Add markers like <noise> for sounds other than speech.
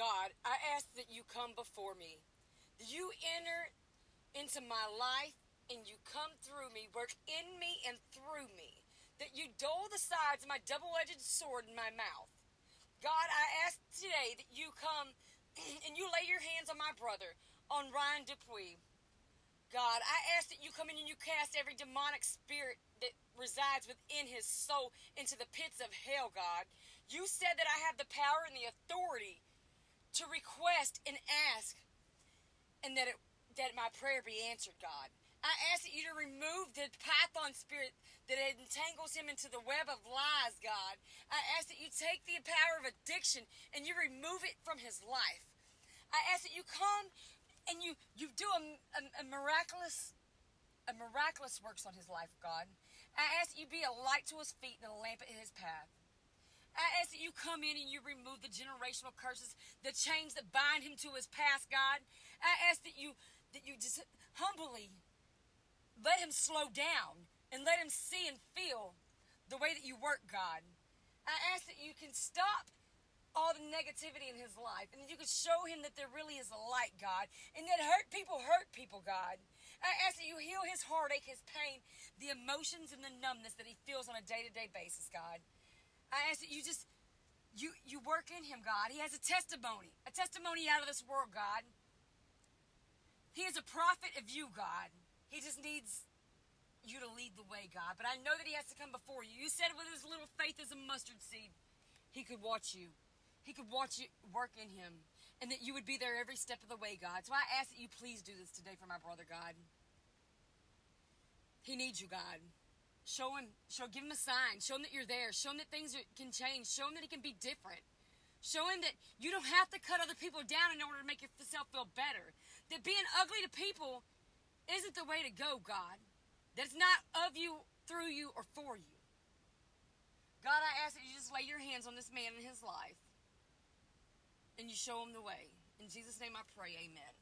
God, I ask that you come before me. You enter into my life and you come through me, work in me and through me. That you dull the sides of my double edged sword in my mouth. God, I ask today that you come <clears throat> and you lay your hands on my brother, on Ryan Dupuy. God, I ask that you come in and you cast every demonic spirit that resides within his soul into the pits of hell, God. You said that I have the power and the authority to request and ask, and that it, that my prayer be answered, God. I ask that you to remove the python spirit that entangles him into the web of lies, God. I ask that you take the power of addiction and you remove it from his life. I ask that you come and you you do a, a, a miraculous a miraculous works on his life, God. I ask that you be a light to his feet and a lamp in his path. I ask that you come in and you remove the generational curses, the chains that bind him to his past, God. I ask that you that you just humbly let him slow down and let him see and feel the way that you work, God. I ask that you can stop all the negativity in his life and that you can show him that there really is a light, God, and that hurt people hurt people, God. I ask that you heal his heartache, his pain, the emotions and the numbness that he feels on a day-to-day basis, God. Ask that you just you you work in him, God. He has a testimony, a testimony out of this world, God. He is a prophet of you, God. He just needs you to lead the way, God. But I know that he has to come before you. You said with his little faith as a mustard seed, he could watch you. He could watch you work in him. And that you would be there every step of the way, God. So I ask that you please do this today for my brother, God. He needs you, God. Show him, show, give him a sign. Show him that you're there. Show him that things are, can change. Show him that he can be different. Show him that you don't have to cut other people down in order to make yourself feel better. That being ugly to people isn't the way to go, God. That it's not of you, through you, or for you. God, I ask that you just lay your hands on this man in his life and you show him the way. In Jesus' name I pray, amen.